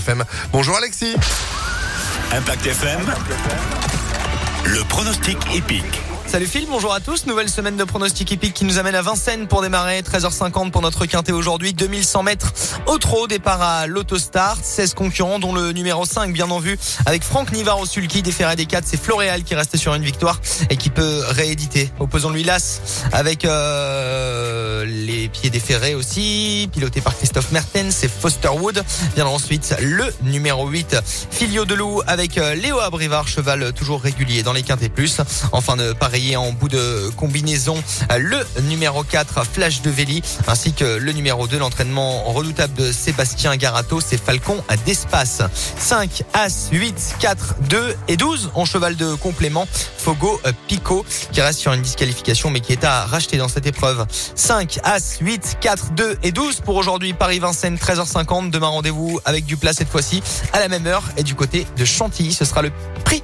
FM. Bonjour Alexis. Impact FM. Le pronostic épique. Salut Phil, bonjour à tous. Nouvelle semaine de pronostic épique qui nous amène à Vincennes pour démarrer. 13h50 pour notre quintet aujourd'hui. 2100 mètres au trot. Départ à l'autostart. 16 concurrents dont le numéro 5 bien en vue avec Franck Nivard au sulky. Déféré des 4. C'est Floréal qui reste sur une victoire et qui peut rééditer. Opposons-lui l'As avec euh, les pieds déférés aussi. Piloté par Christophe Mertens. C'est Foster Wood. Viendra ensuite le numéro 8. Filio de Loup avec euh, Léo Abrivard. Cheval toujours régulier dans les quintés plus. Enfin de Paris en bout de combinaison le numéro 4 Flash de Véli ainsi que le numéro 2 l'entraînement redoutable de Sébastien Garato c'est Falcon d'espace 5 As 8 4 2 et 12 en cheval de complément Fogo Pico qui reste sur une disqualification mais qui est à racheter dans cette épreuve 5 As 8 4 2 et 12 pour aujourd'hui Paris-Vincennes 13h50 demain rendez-vous avec du plat cette fois-ci à la même heure. Et du côté de Chantilly ce sera le prix